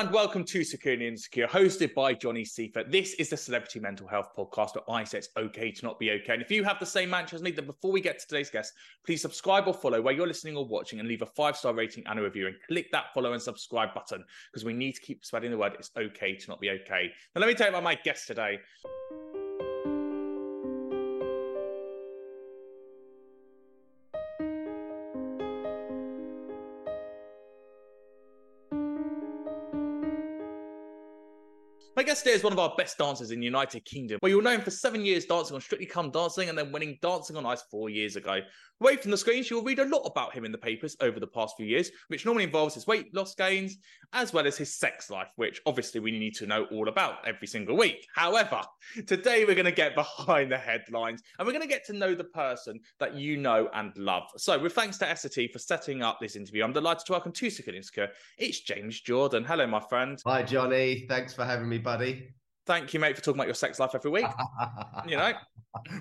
and welcome to Secure and Insecure, hosted by Johnny Seifert. This is the Celebrity Mental Health Podcast where I say it's okay to not be okay. And if you have the same mantra as me, then before we get to today's guest, please subscribe or follow where you're listening or watching and leave a five star rating and a review and click that follow and subscribe button because we need to keep spreading the word it's okay to not be okay. Now, let me tell you about my guest today. Guest today is one of our best dancers in the United Kingdom, where you will know him for seven years dancing on Strictly Come Dancing and then winning Dancing on Ice four years ago. Away from the screens, you'll read a lot about him in the papers over the past few years, which normally involves his weight loss gains, as well as his sex life, which obviously we need to know all about every single week. However, today we're going to get behind the headlines and we're going to get to know the person that you know and love. So, with thanks to Essity for setting up this interview, I'm delighted to welcome to Insecure. It's James Jordan. Hello, my friend. Hi, Johnny. Thanks for having me, buddy. Thank you, mate, for talking about your sex life every week. you know,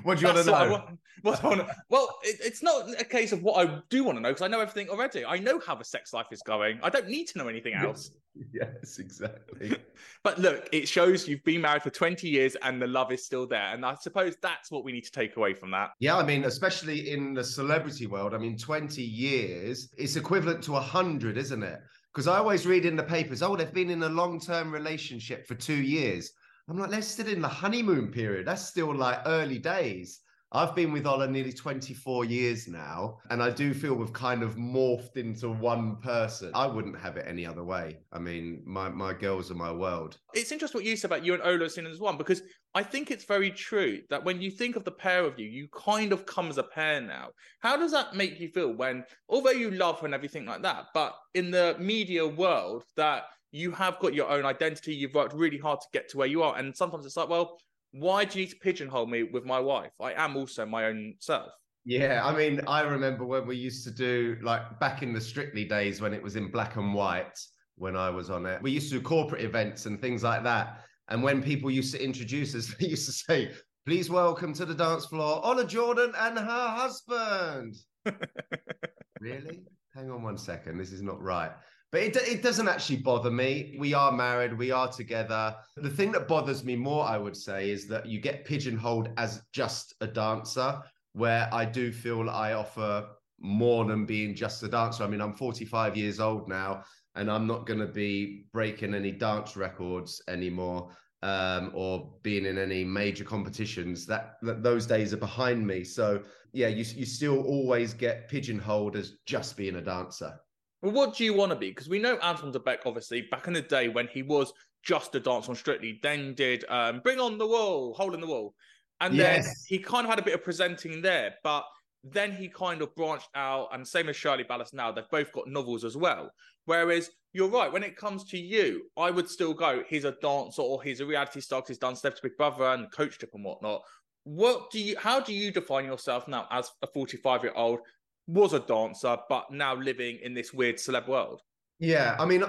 what do you want to know? want- what well, it, it's not a case of what I do want to know because I know everything already. I know how the sex life is going. I don't need to know anything else. yes, exactly. But look, it shows you've been married for 20 years and the love is still there. And I suppose that's what we need to take away from that. Yeah, I mean, especially in the celebrity world, I mean, 20 years is equivalent to 100, isn't it? Because I always read in the papers, oh, they've been in a long term relationship for two years. I'm like, they're still in the honeymoon period. That's still like early days. I've been with Ola nearly 24 years now, and I do feel we've kind of morphed into one person. I wouldn't have it any other way. I mean, my, my girls are my world. It's interesting what you said about you and Ola seen as one because I think it's very true that when you think of the pair of you, you kind of come as a pair now. How does that make you feel when, although you love her and everything like that, but in the media world, that you have got your own identity, you've worked really hard to get to where you are, and sometimes it's like, well, why do you need to pigeonhole me with my wife? I am also my own self. Yeah, I mean, I remember when we used to do like back in the Strictly days when it was in black and white when I was on it. We used to do corporate events and things like that. And when people used to introduce us, they used to say, please welcome to the dance floor, Ola Jordan and her husband. really? Hang on one second. This is not right. But it, it doesn't actually bother me. We are married, we are together. The thing that bothers me more, I would say, is that you get pigeonholed as just a dancer, where I do feel I offer more than being just a dancer. I mean, I'm 45 years old now, and I'm not going to be breaking any dance records anymore um, or being in any major competitions. That, that those days are behind me. So yeah, you you still always get pigeonholed as just being a dancer. Well, what do you want to be? Because we know Anton du Beke, obviously, back in the day when he was just a dance on Strictly, then did um, Bring on the Wall, Hole in the Wall. And then he kind of had a bit of presenting there, but then he kind of branched out, and same as Shirley Ballas now, they've both got novels as well. Whereas you're right, when it comes to you, I would still go, he's a dancer or he's a reality star 'cause he's done Step to Big Brother and Coach Trip and whatnot. What do you, how do you define yourself now as a 45 year old, was a dancer, but now living in this weird celeb world? Yeah, I mean,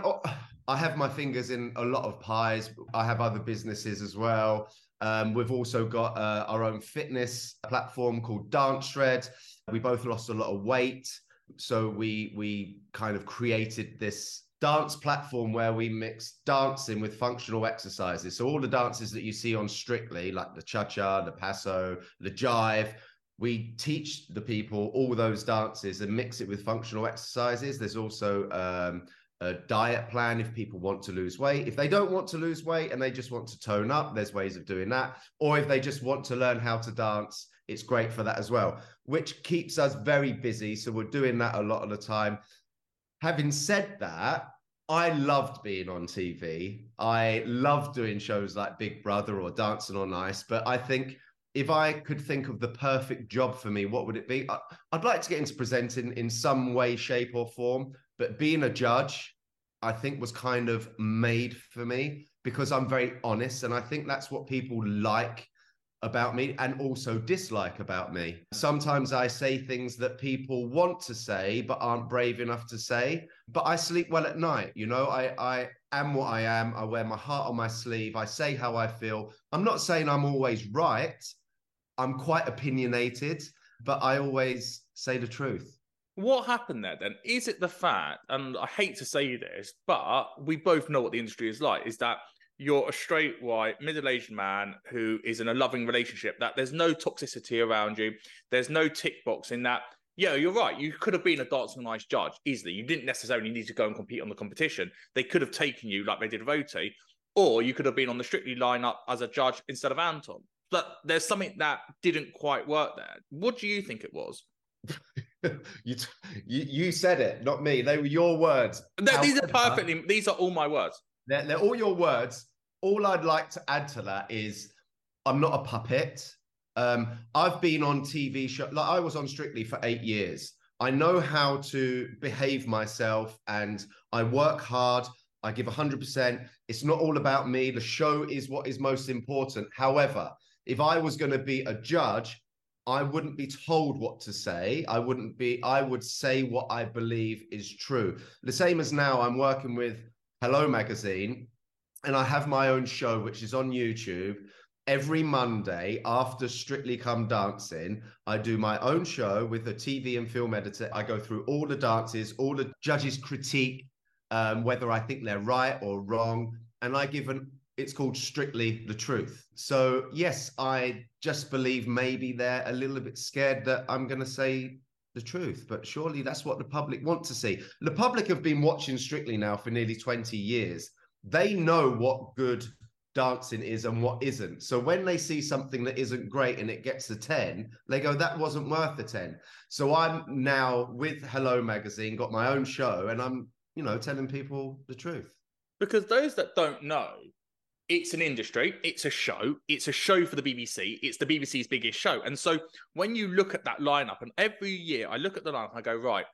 I have my fingers in a lot of pies. I have other businesses as well. Um, we've also got uh, our own fitness platform called Dance Shred. We both lost a lot of weight, so we we kind of created this dance platform where we mix dancing with functional exercises. So all the dances that you see on Strictly, like the cha cha, the paso, the jive, we teach the people all those dances and mix it with functional exercises. There's also um, a diet plan if people want to lose weight. If they don't want to lose weight and they just want to tone up, there's ways of doing that. Or if they just want to learn how to dance, it's great for that as well, which keeps us very busy. So we're doing that a lot of the time. Having said that, I loved being on TV. I loved doing shows like Big Brother or Dancing on Ice, but I think if I could think of the perfect job for me, what would it be? I'd like to get into presenting in some way, shape, or form, but being a judge, I think was kind of made for me because I'm very honest. And I think that's what people like about me and also dislike about me. Sometimes I say things that people want to say but aren't brave enough to say. But I sleep well at night. You know, I I am what I am. I wear my heart on my sleeve. I say how I feel. I'm not saying I'm always right. I'm quite opinionated, but I always say the truth. What happened there then? Is it the fact, and I hate to say this, but we both know what the industry is like, is that you're a straight white middle-aged man who is in a loving relationship that there's no toxicity around you there's no tick box in that yeah you're right you could have been a Dancing on Ice judge easily you didn't necessarily need to go and compete on the competition they could have taken you like they did Oti or you could have been on the strictly lineup as a judge instead of anton but there's something that didn't quite work there what do you think it was you, you you said it not me they were your words no, these are perfectly these are all my words they're, they're all your words all I'd like to add to that is I'm not a puppet. Um, I've been on TV show like I was on Strictly for eight years. I know how to behave myself and I work hard. I give 100%. It's not all about me. The show is what is most important. However, if I was going to be a judge, I wouldn't be told what to say. I wouldn't be, I would say what I believe is true. The same as now, I'm working with Hello Magazine, and I have my own show, which is on YouTube. Every Monday after Strictly Come Dancing, I do my own show with a TV and film editor. I go through all the dances, all the judges critique um, whether I think they're right or wrong, and I give an. It's called Strictly the Truth. So yes, I just believe maybe they're a little bit scared that I'm going to say the truth, but surely that's what the public want to see. The public have been watching Strictly now for nearly 20 years they know what good dancing is and what isn't. So when they see something that isn't great and it gets a 10, they go, that wasn't worth a 10. So I'm now with Hello Magazine, got my own show, and I'm, you know, telling people the truth. Because those that don't know, it's an industry, it's a show, it's a show for the BBC, it's the BBC's biggest show. And so when you look at that lineup, and every year I look at the lineup, I go, right,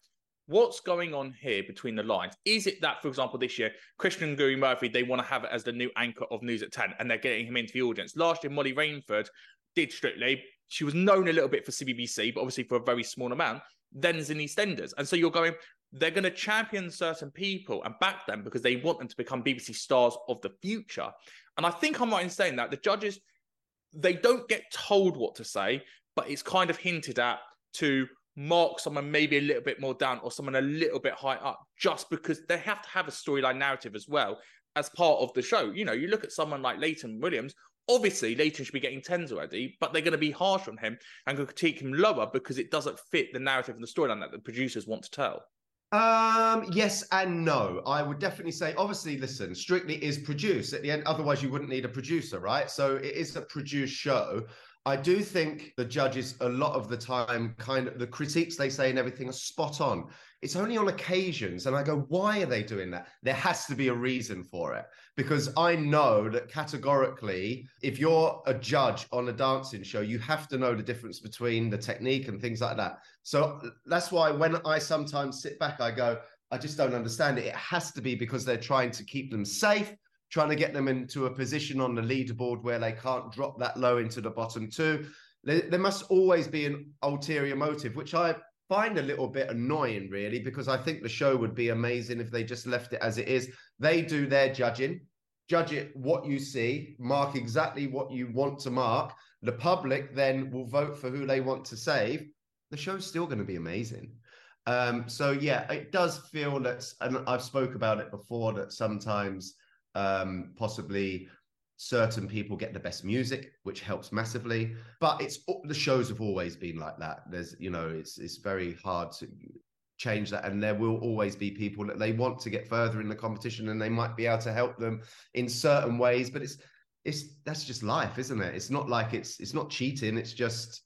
What's going on here between the lines? Is it that, for example, this year, Krishnan Guru-Murthy, they want to have it as the new anchor of News at 10 and they're getting him into the audience? Last year, Molly Rainford did Strictly. She was known a little bit for CBBC, but obviously for a very small amount. Then as in EastEnders. And so you're going, they're going to champion certain people and back them because they want them to become BBC stars of the future. And I think I'm right in saying that the judges, they don't get told what to say, but it's kind of hinted at to mark someone maybe a little bit more down or someone a little bit high up just because they have to have a storyline narrative as well as part of the show. You know, you look at someone like Layton Williams, obviously Layton should be getting tens already, but they're going to be harsh on him and critique him lower because it doesn't fit the narrative and the storyline that the producers want to tell. Um, yes and no. I would definitely say, obviously, listen, Strictly is produced at the end, otherwise, you wouldn't need a producer, right? So it is a produced show. I do think the judges a lot of the time kind of the critiques they say and everything are spot on. It's only on occasions, and I go, why are they doing that? There has to be a reason for it because I know that categorically, if you're a judge on a dancing show, you have to know the difference between the technique and things like that. So that's why when I sometimes sit back, I go, I just don't understand it. It has to be because they're trying to keep them safe trying to get them into a position on the leaderboard where they can't drop that low into the bottom two. There, there must always be an ulterior motive, which I find a little bit annoying, really, because I think the show would be amazing if they just left it as it is. They do their judging, judge it what you see, mark exactly what you want to mark. The public then will vote for who they want to save. The show's still going to be amazing. Um, so yeah, it does feel that, and I've spoke about it before, that sometimes um, possibly certain people get the best music, which helps massively. But it's the shows have always been like that. There's, you know, it's it's very hard to change that. And there will always be people that they want to get further in the competition and they might be able to help them in certain ways. But it's it's that's just life isn't it? It's not like it's it's not cheating. It's just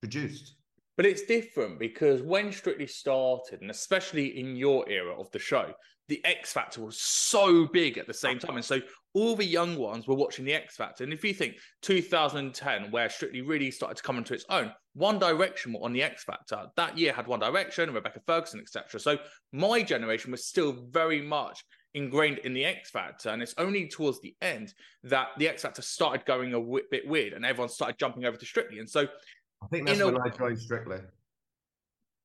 produced. But it's different because when strictly started and especially in your era of the show the X Factor was so big at the same time. And so all the young ones were watching the X Factor. And if you think 2010, where Strictly really started to come into its own, One Direction were on the X Factor. That year had One Direction, Rebecca Ferguson, etc. So my generation was still very much ingrained in the X Factor. And it's only towards the end that the X Factor started going a w- bit weird and everyone started jumping over to Strictly. And so I think that's when a... I joined Strictly.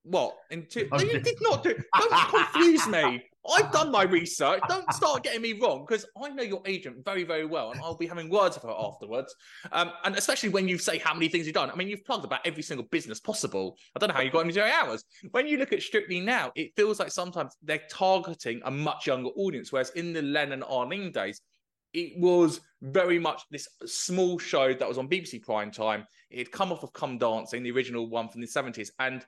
What? In two... no, you did not do. Don't confuse me. I've done my research. Don't start getting me wrong because I know your agent very, very well, and I'll be having words with her afterwards. Um, and especially when you say how many things you've done. I mean, you've plugged about every single business possible. I don't know how you got in zero hours. When you look at Strictly now, it feels like sometimes they're targeting a much younger audience, whereas in the Len and Arlene days, it was very much this small show that was on BBC Prime Time. It had come off of Come Dancing, the original one from the 70s, and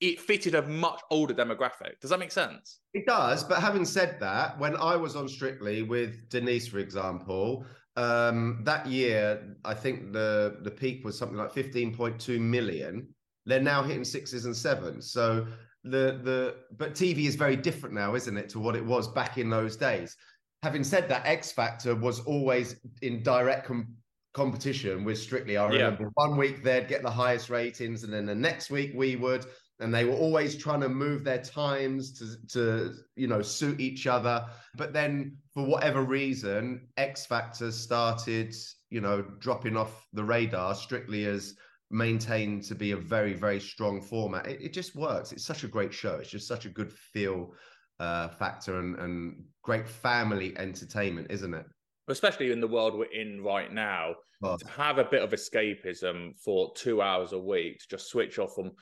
it fitted a much older demographic. Does that make sense? It does. But having said that, when I was on Strictly with Denise, for example, um, that year, I think the the peak was something like 15.2 million. They're now hitting sixes and sevens. So the the but TV is very different now, isn't it, to what it was back in those days. Having said that, X Factor was always in direct com- competition with Strictly. I remember yeah. one week they'd get the highest ratings, and then the next week we would and they were always trying to move their times to to you know suit each other. But then for whatever reason x factor started you know dropping off the radar strictly as maintained to be a very very strong format. It, it just works. It's such a great show. It's just such a good feel uh, factor and, and great family entertainment isn't it? Especially in the world we're in right now to have a bit of escapism for two hours a week to just switch off from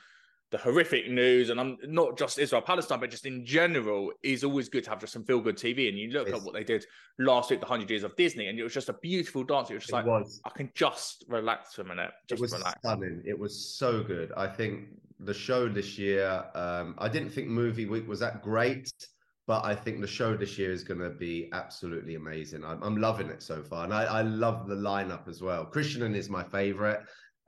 the horrific news, and I'm not just Israel Palestine, but just in general, is always good to have just some feel good TV. And you look at what they did last week, the hundred years of Disney, and it was just a beautiful dance. It was just it like was. I can just relax for a minute. Just it was relax. stunning. It was so good. I think the show this year. Um, I didn't think movie week was that great. But I think the show this year is going to be absolutely amazing. I'm, I'm loving it so far, and I, I love the lineup as well. Krishnan is my favorite.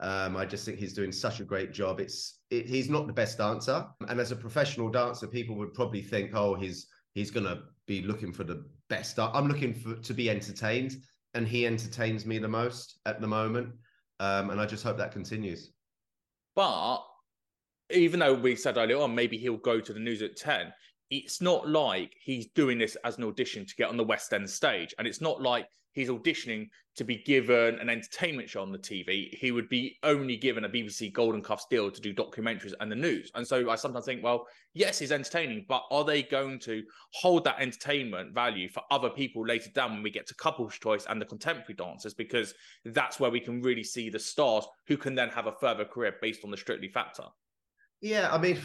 Um, I just think he's doing such a great job. It's it, he's not the best dancer, and as a professional dancer, people would probably think, oh, he's he's going to be looking for the best. I'm looking for to be entertained, and he entertains me the most at the moment, um, and I just hope that continues. But even though we said earlier on, maybe he'll go to the news at ten. It's not like he's doing this as an audition to get on the West End stage, and it's not like he's auditioning to be given an entertainment show on the TV, he would be only given a BBC Golden Cuffs deal to do documentaries and the news. And so I sometimes think, well, yes, he's entertaining, but are they going to hold that entertainment value for other people later down when we get to couples choice and the contemporary dancers? Because that's where we can really see the stars who can then have a further career based on the strictly factor. Yeah, I mean,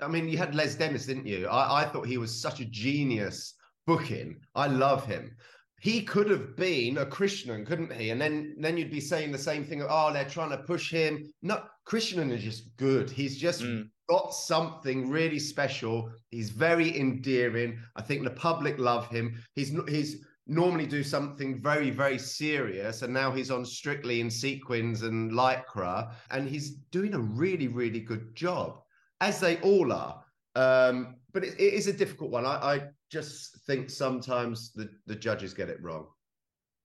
I mean, you had Les Dennis, didn't you? I, I thought he was such a genius booking. I love him he could have been a Krishnan, couldn't he? And then then you'd be saying the same thing. Oh, they're trying to push him. No, Krishnan is just good. He's just mm. got something really special. He's very endearing. I think the public love him. He's he's normally do something very very serious, and now he's on Strictly in sequins and lycra, and he's doing a really really good job, as they all are. Um, but it, it is a difficult one. I, I just think sometimes the, the judges get it wrong.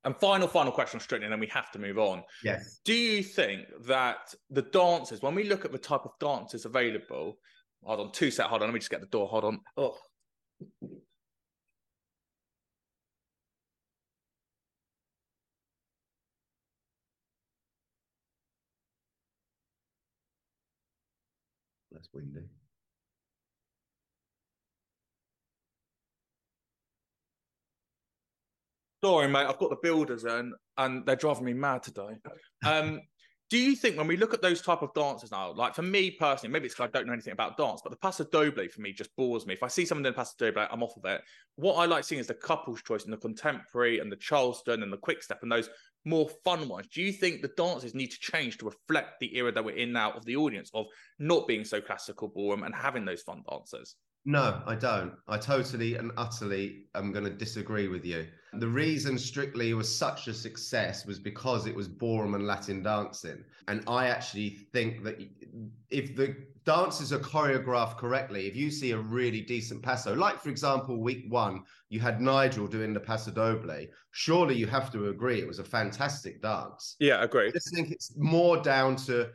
And final, final question, Strictly, and then we have to move on. Yes. Do you think that the dancers, when we look at the type of dancers available, hold on, two set, hold on, let me just get the door, hold on. Oh. That's windy. Sorry, mate. I've got the builders in, and they're driving me mad today. Um, do you think when we look at those type of dances now, like for me personally, maybe it's because I don't know anything about dance, but the paso doble for me just bores me. If I see someone doing paso doble, I'm off of it. What I like seeing is the couples choice and the contemporary and the charleston and the quick step and those more fun ones. Do you think the dances need to change to reflect the era that we're in now of the audience of not being so classical ballroom and having those fun dances? No, I don't. I totally and utterly am going to disagree with you. The reason Strictly was such a success was because it was ballroom and Latin dancing. And I actually think that if the dances are choreographed correctly, if you see a really decent paso, like for example, week one, you had Nigel doing the paso doble, surely you have to agree it was a fantastic dance. Yeah, agree. I just think it's more down to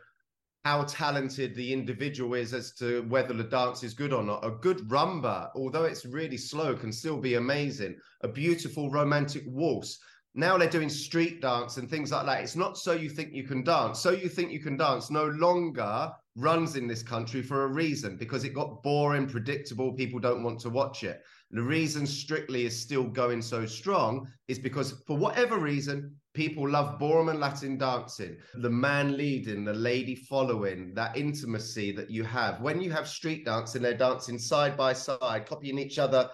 how talented the individual is as to whether the dance is good or not. A good rumba, although it's really slow, can still be amazing. A beautiful romantic waltz. Now they're doing street dance and things like that. It's not so you think you can dance. So you think you can dance no longer runs in this country for a reason because it got boring, predictable. People don't want to watch it. The reason Strictly is still going so strong is because, for whatever reason, people love ballroom and Latin dancing. The man leading, the lady following, that intimacy that you have. When you have street dancing, they're dancing side by side, copying each other.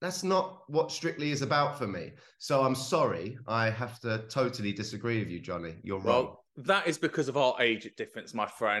That's not what Strictly is about for me. So I'm sorry. I have to totally disagree with you, Johnny. You're wrong. Well, that is because of our age difference, my friend.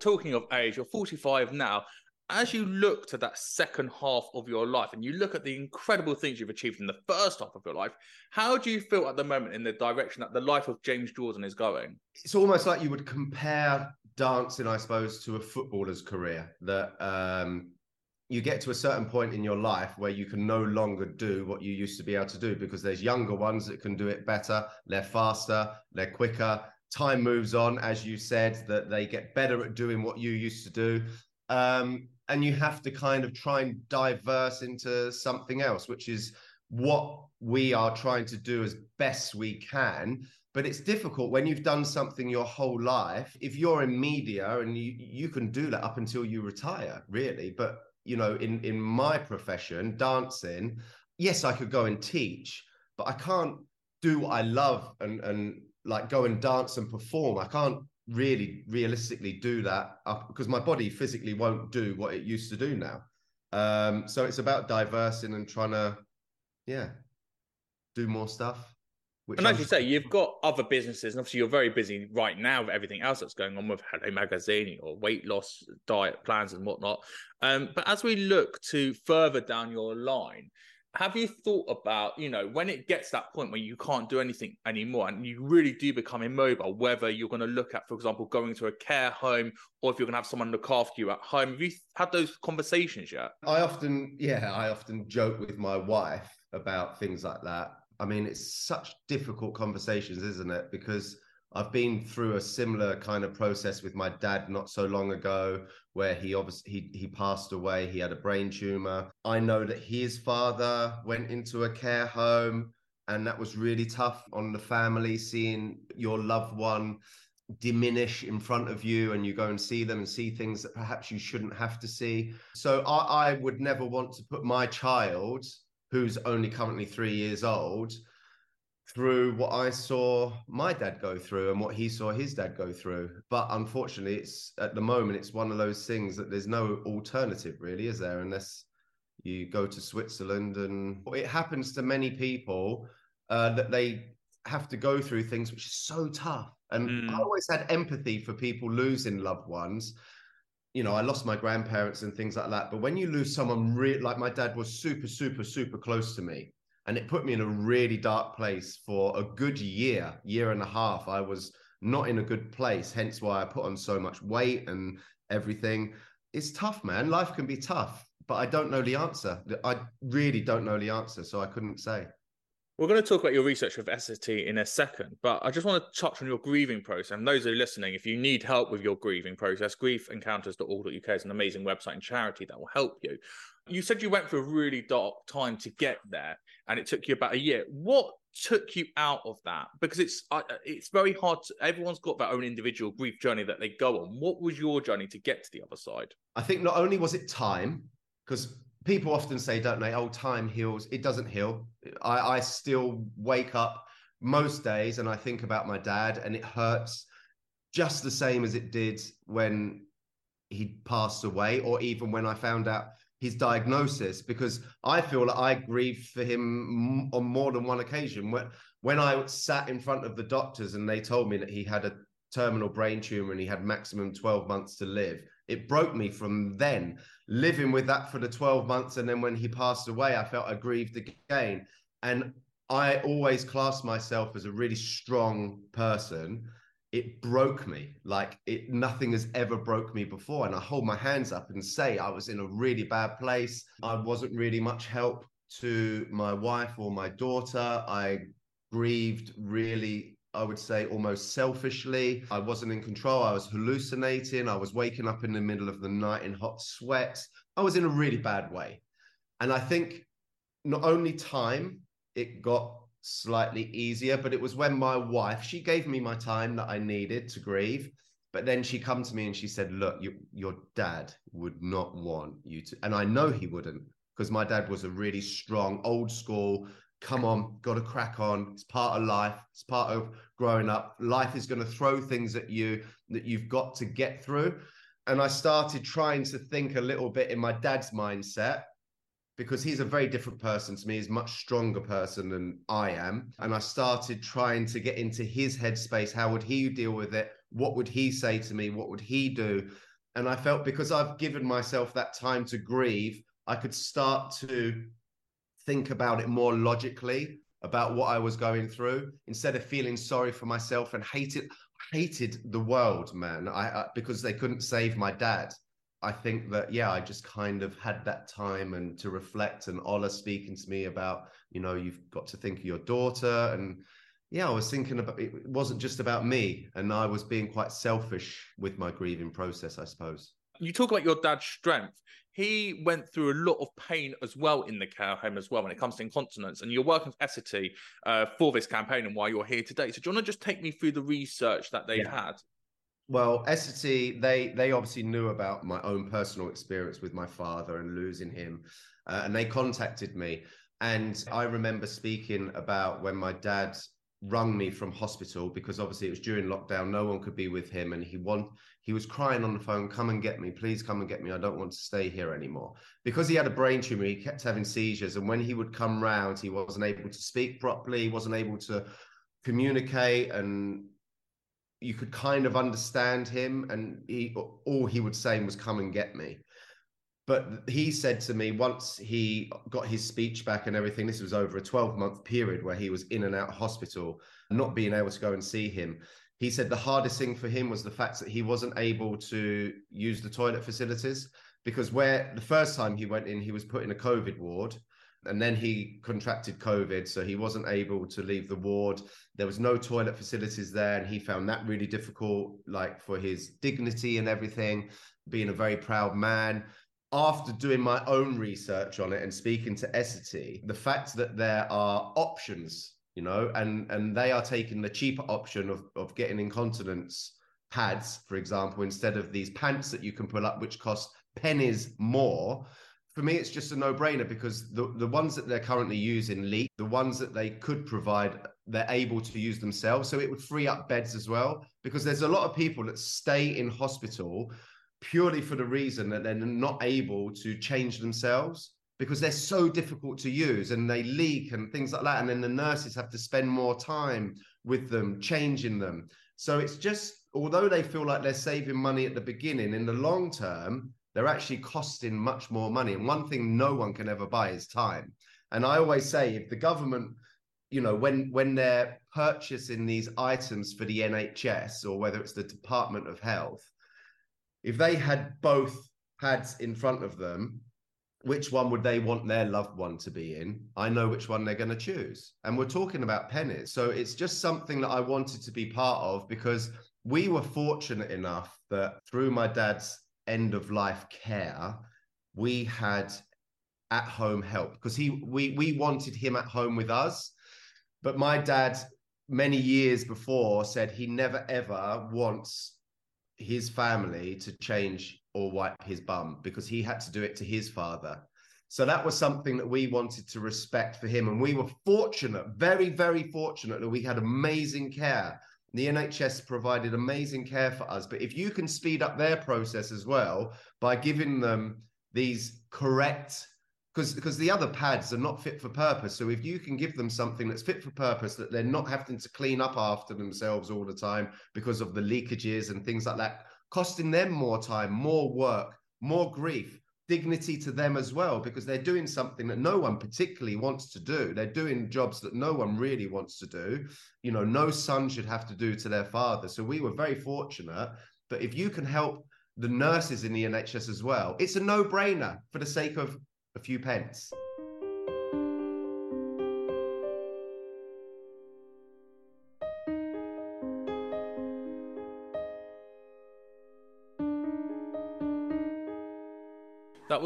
talking of age, you're 45 now. As you look to that second half of your life and you look at the incredible things you've achieved in the first half of your life, how do you feel at the moment in the direction that the life of James Jordan is going? It's almost like you would compare dancing, I suppose, to a footballer's career. That um, you get to a certain point in your life where you can no longer do what you used to be able to do because there's younger ones that can do it better, they're faster, they're quicker, time moves on, as you said, that they get better at doing what you used to do. Um, and you have to kind of try and diverse into something else, which is what we are trying to do as best we can. But it's difficult when you've done something your whole life. If you're in media and you, you can do that up until you retire, really. But you know, in in my profession, dancing, yes, I could go and teach, but I can't do what I love and and like go and dance and perform. I can't really realistically do that because my body physically won't do what it used to do now. Um, so it's about diversing and trying to, yeah, do more stuff. and as I'm... you say, you've got other businesses, and obviously you're very busy right now with everything else that's going on with Hello Magazine or weight loss diet plans and whatnot. Um, but as we look to further down your line, have you thought about you know when it gets that point where you can't do anything anymore and you really do become immobile whether you're going to look at for example going to a care home or if you're going to have someone look after you at home? Have you had those conversations yet? I often yeah i often joke with my wife about things like that. I mean it's such difficult conversations isn't it? Because I've been through a similar kind of process with my dad not so long ago, where he obviously he he passed away. He had a brain tumor. I know that his father went into a care home, and that was really tough on the family, seeing your loved one diminish in front of you and you go and see them and see things that perhaps you shouldn't have to see. So I, I would never want to put my child, who's only currently three years old, through what I saw my dad go through and what he saw his dad go through. But unfortunately, it's at the moment it's one of those things that there's no alternative really, is there? Unless you go to Switzerland, and it happens to many people uh, that they have to go through things which is so tough. And mm. I always had empathy for people losing loved ones. You know, I lost my grandparents and things like that. But when you lose someone real, like my dad was super, super, super close to me and it put me in a really dark place for a good year, year and a half. I was not in a good place, hence why I put on so much weight and everything. It's tough, man. Life can be tough, but I don't know the answer. I really don't know the answer, so I couldn't say. We're going to talk about your research with Essity in a second, but I just want to touch on your grieving process. And those who are listening, if you need help with your grieving process, griefencounters.org.uk is an amazing website and charity that will help you. You said you went through a really dark time to get there and it took you about a year. What took you out of that? Because it's uh, it's very hard. To, everyone's got their own individual grief journey that they go on. What was your journey to get to the other side? I think not only was it time, because people often say, don't they? Oh, time heals. It doesn't heal. I, I still wake up most days and I think about my dad, and it hurts just the same as it did when he passed away, or even when I found out his diagnosis because I feel that I grieved for him on more than one occasion. When when I sat in front of the doctors and they told me that he had a terminal brain tumor and he had maximum 12 months to live, it broke me from then. Living with that for the 12 months and then when he passed away, I felt I grieved again. And I always class myself as a really strong person it broke me. Like it nothing has ever broke me before. And i hold my hands up and say i was in a really bad place. I wasn't really much help to my wife or my daughter. I grieved really i would say almost selfishly. I wasn't in control. I was hallucinating. I was waking up in the middle of the night in hot sweats i was in a really bad way. And i think not only time it got slightly easier. But it was when my wife, she gave me my time that I needed to grieve. But then she come to me and she said, "Look, you, your dad would not want you to," and I know he wouldn't because my dad was a really strong, old school. Come on, got to crack on. It's part of life. It's part of growing up. Life is going to throw things at you that you've got to get through. And I started trying to think a little bit in my dad's mindset because he's a very different person to me. He's a much stronger person than I am. And I started trying to get into his headspace. How would he deal with it? What would he say to me? What would he do? And I felt because I've given myself that time to grieve, I could start to think about it more logically about what I was going through instead of feeling sorry for myself and hated hated the world, man. I, I because they couldn't save my dad. I think that yeah, I just kind of had that time and to reflect. And Ola speaking to me about, you know, you've got to think of your daughter, and yeah, I was thinking about it wasn't just about me, and I was being quite selfish with my grieving process, I suppose. You talk about your dad's strength. He went through a lot of pain as well in the care home as well when it comes to incontinence. And you're working with Essity uh, for this campaign and why you're here today. So do you want to just take me through the research that they've yeah. had? Well, Essity, they they obviously knew about my own personal experience with my father and losing him, uh, and they contacted me. And I remember speaking about when my dad rung me from hospital because obviously it was during lockdown no one could be with him and he want he was crying on the phone come and get me please come and get me i don't want to stay here anymore because he had a brain tumor he kept having seizures and when he would come round he wasn't able to speak properly he wasn't able to communicate and you could kind of understand him and he all he would say was come and get me. But he said to me once he got his speech back and everything this was over a 12 month period where he was in and out of hospital not being able to go and see him. He said the hardest thing for him was the fact that he wasn't able to use the toilet facilities because where the first time he went in he was put in a covid ward and then he contracted COVID, so he wasn't able to leave the ward. There was no toilet facilities there, and he found that really difficult, like for his dignity and everything, being a very proud man. After doing my own research on it and speaking to Essity, the fact that there are options, you know, and and they are taking the cheaper option of of getting incontinence pads, for example, instead of these pants that you can pull up, which cost pennies more for me, it's just a no-brainer because the, the ones that they're currently using leak, the ones that they could provide, they're able to use themselves. So it would free up beds as well, because there's a lot of people that stay in hospital purely for the reason that they're not able to change themselves because they're so difficult to use and they leak and things like that. And then the nurses have to spend more time with them, changing them. So it's just, although they feel like they're saving money at the beginning, in the long term, they're actually costing much more money. And one thing no one can ever buy is time. And I always say, if the government, you know, when when they're purchasing these items for the NHS or whether it's the Department of Health, if they had both pads in front of them, which one would they want their loved one to be in? I know which one they're going to choose. And we're talking about pennies. So it's just something that I wanted to be part of because we were fortunate enough that through my dad's end of life care, we had at home help because he we we wanted him at home with us. But my dad, many years before, said he never ever wants his family to change or wipe his bum because he had to do it to his father. So that was something that we wanted to respect for him. And we were fortunate, very, very fortunate that we had amazing care the NHS provided amazing care for us, but if you can speed up their process as well by giving them these correct because because the other pads are not fit for purpose. So if you can give them something that's fit for purpose, that they're not having to clean up after themselves all the time because of the leakages and things like that, costing them more time, more work, more grief, dignity to them as well because they're doing something that no one particularly wants to do. They're doing jobs that no one really wants to do. You know no son should have to do to their father. So we were very fortunate. But if you can help the nurses in the NHS as well it's a no-brainer for the sake of a few pence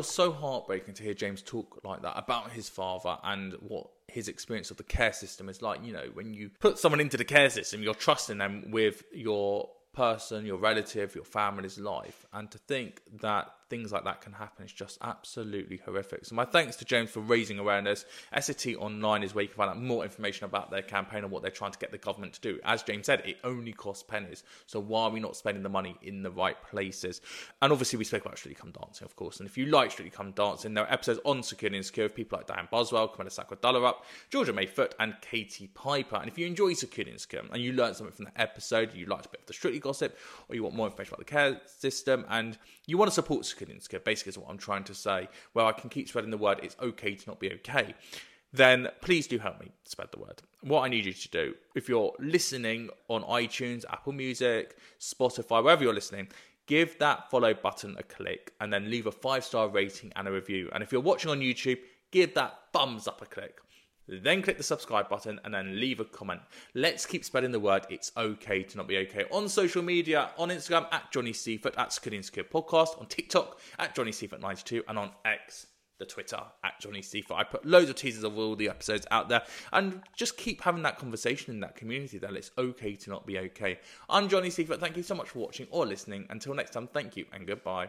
was so heartbreaking to hear James talk like that about his father and what his experience of the care system is like. You know, when you put someone into the care system, you're trusting them with your person, your relative, your family's life. And to think that things like that can happen It's just absolutely horrific. So my thanks to James for raising awareness. Essity Online is where you can find out more information about their campaign and what they're trying to get the government to do. As James said, it only costs pennies. So why are we not spending the money in the right places? And obviously we spoke about Strictly Come Dancing, of course. And if you like Strictly Come Dancing, there are episodes on Secure and Insecure with people like Dianne Buswell, Camilla Sacco up, Georgia Mayfoot, and Katie Piper. And if you enjoy Secure and Insecure and you learned something from the episode, you liked a bit of the Strictly gossip, or you want more information about the care system, and you want to support Secure Insecure, basically is what I'm trying to say, where I can keep spreading the word it's okay to not be okay, then please do help me spread the word. What I need you to do, if you're listening on iTunes, Apple Music, Spotify, wherever you're listening, give that follow button a click and then leave a five star rating and a review. And if you're watching on YouTube, give that thumbs up a click. Then click the subscribe button and then leave a comment. Let's keep spreading the word. It's okay to not be okay. On social media, on Instagram at Johnny Seifert, at Secure and Insecure Podcast, on TikTok at Johnny Seifert92, and on X, the Twitter at Johnny Seifert. I put loads of teasers of all the episodes out there and just keep having that conversation in that community that it's okay to not be okay. I'm Johnny Seifert. Thank you so much for watching or listening. Until next time, thank you and goodbye.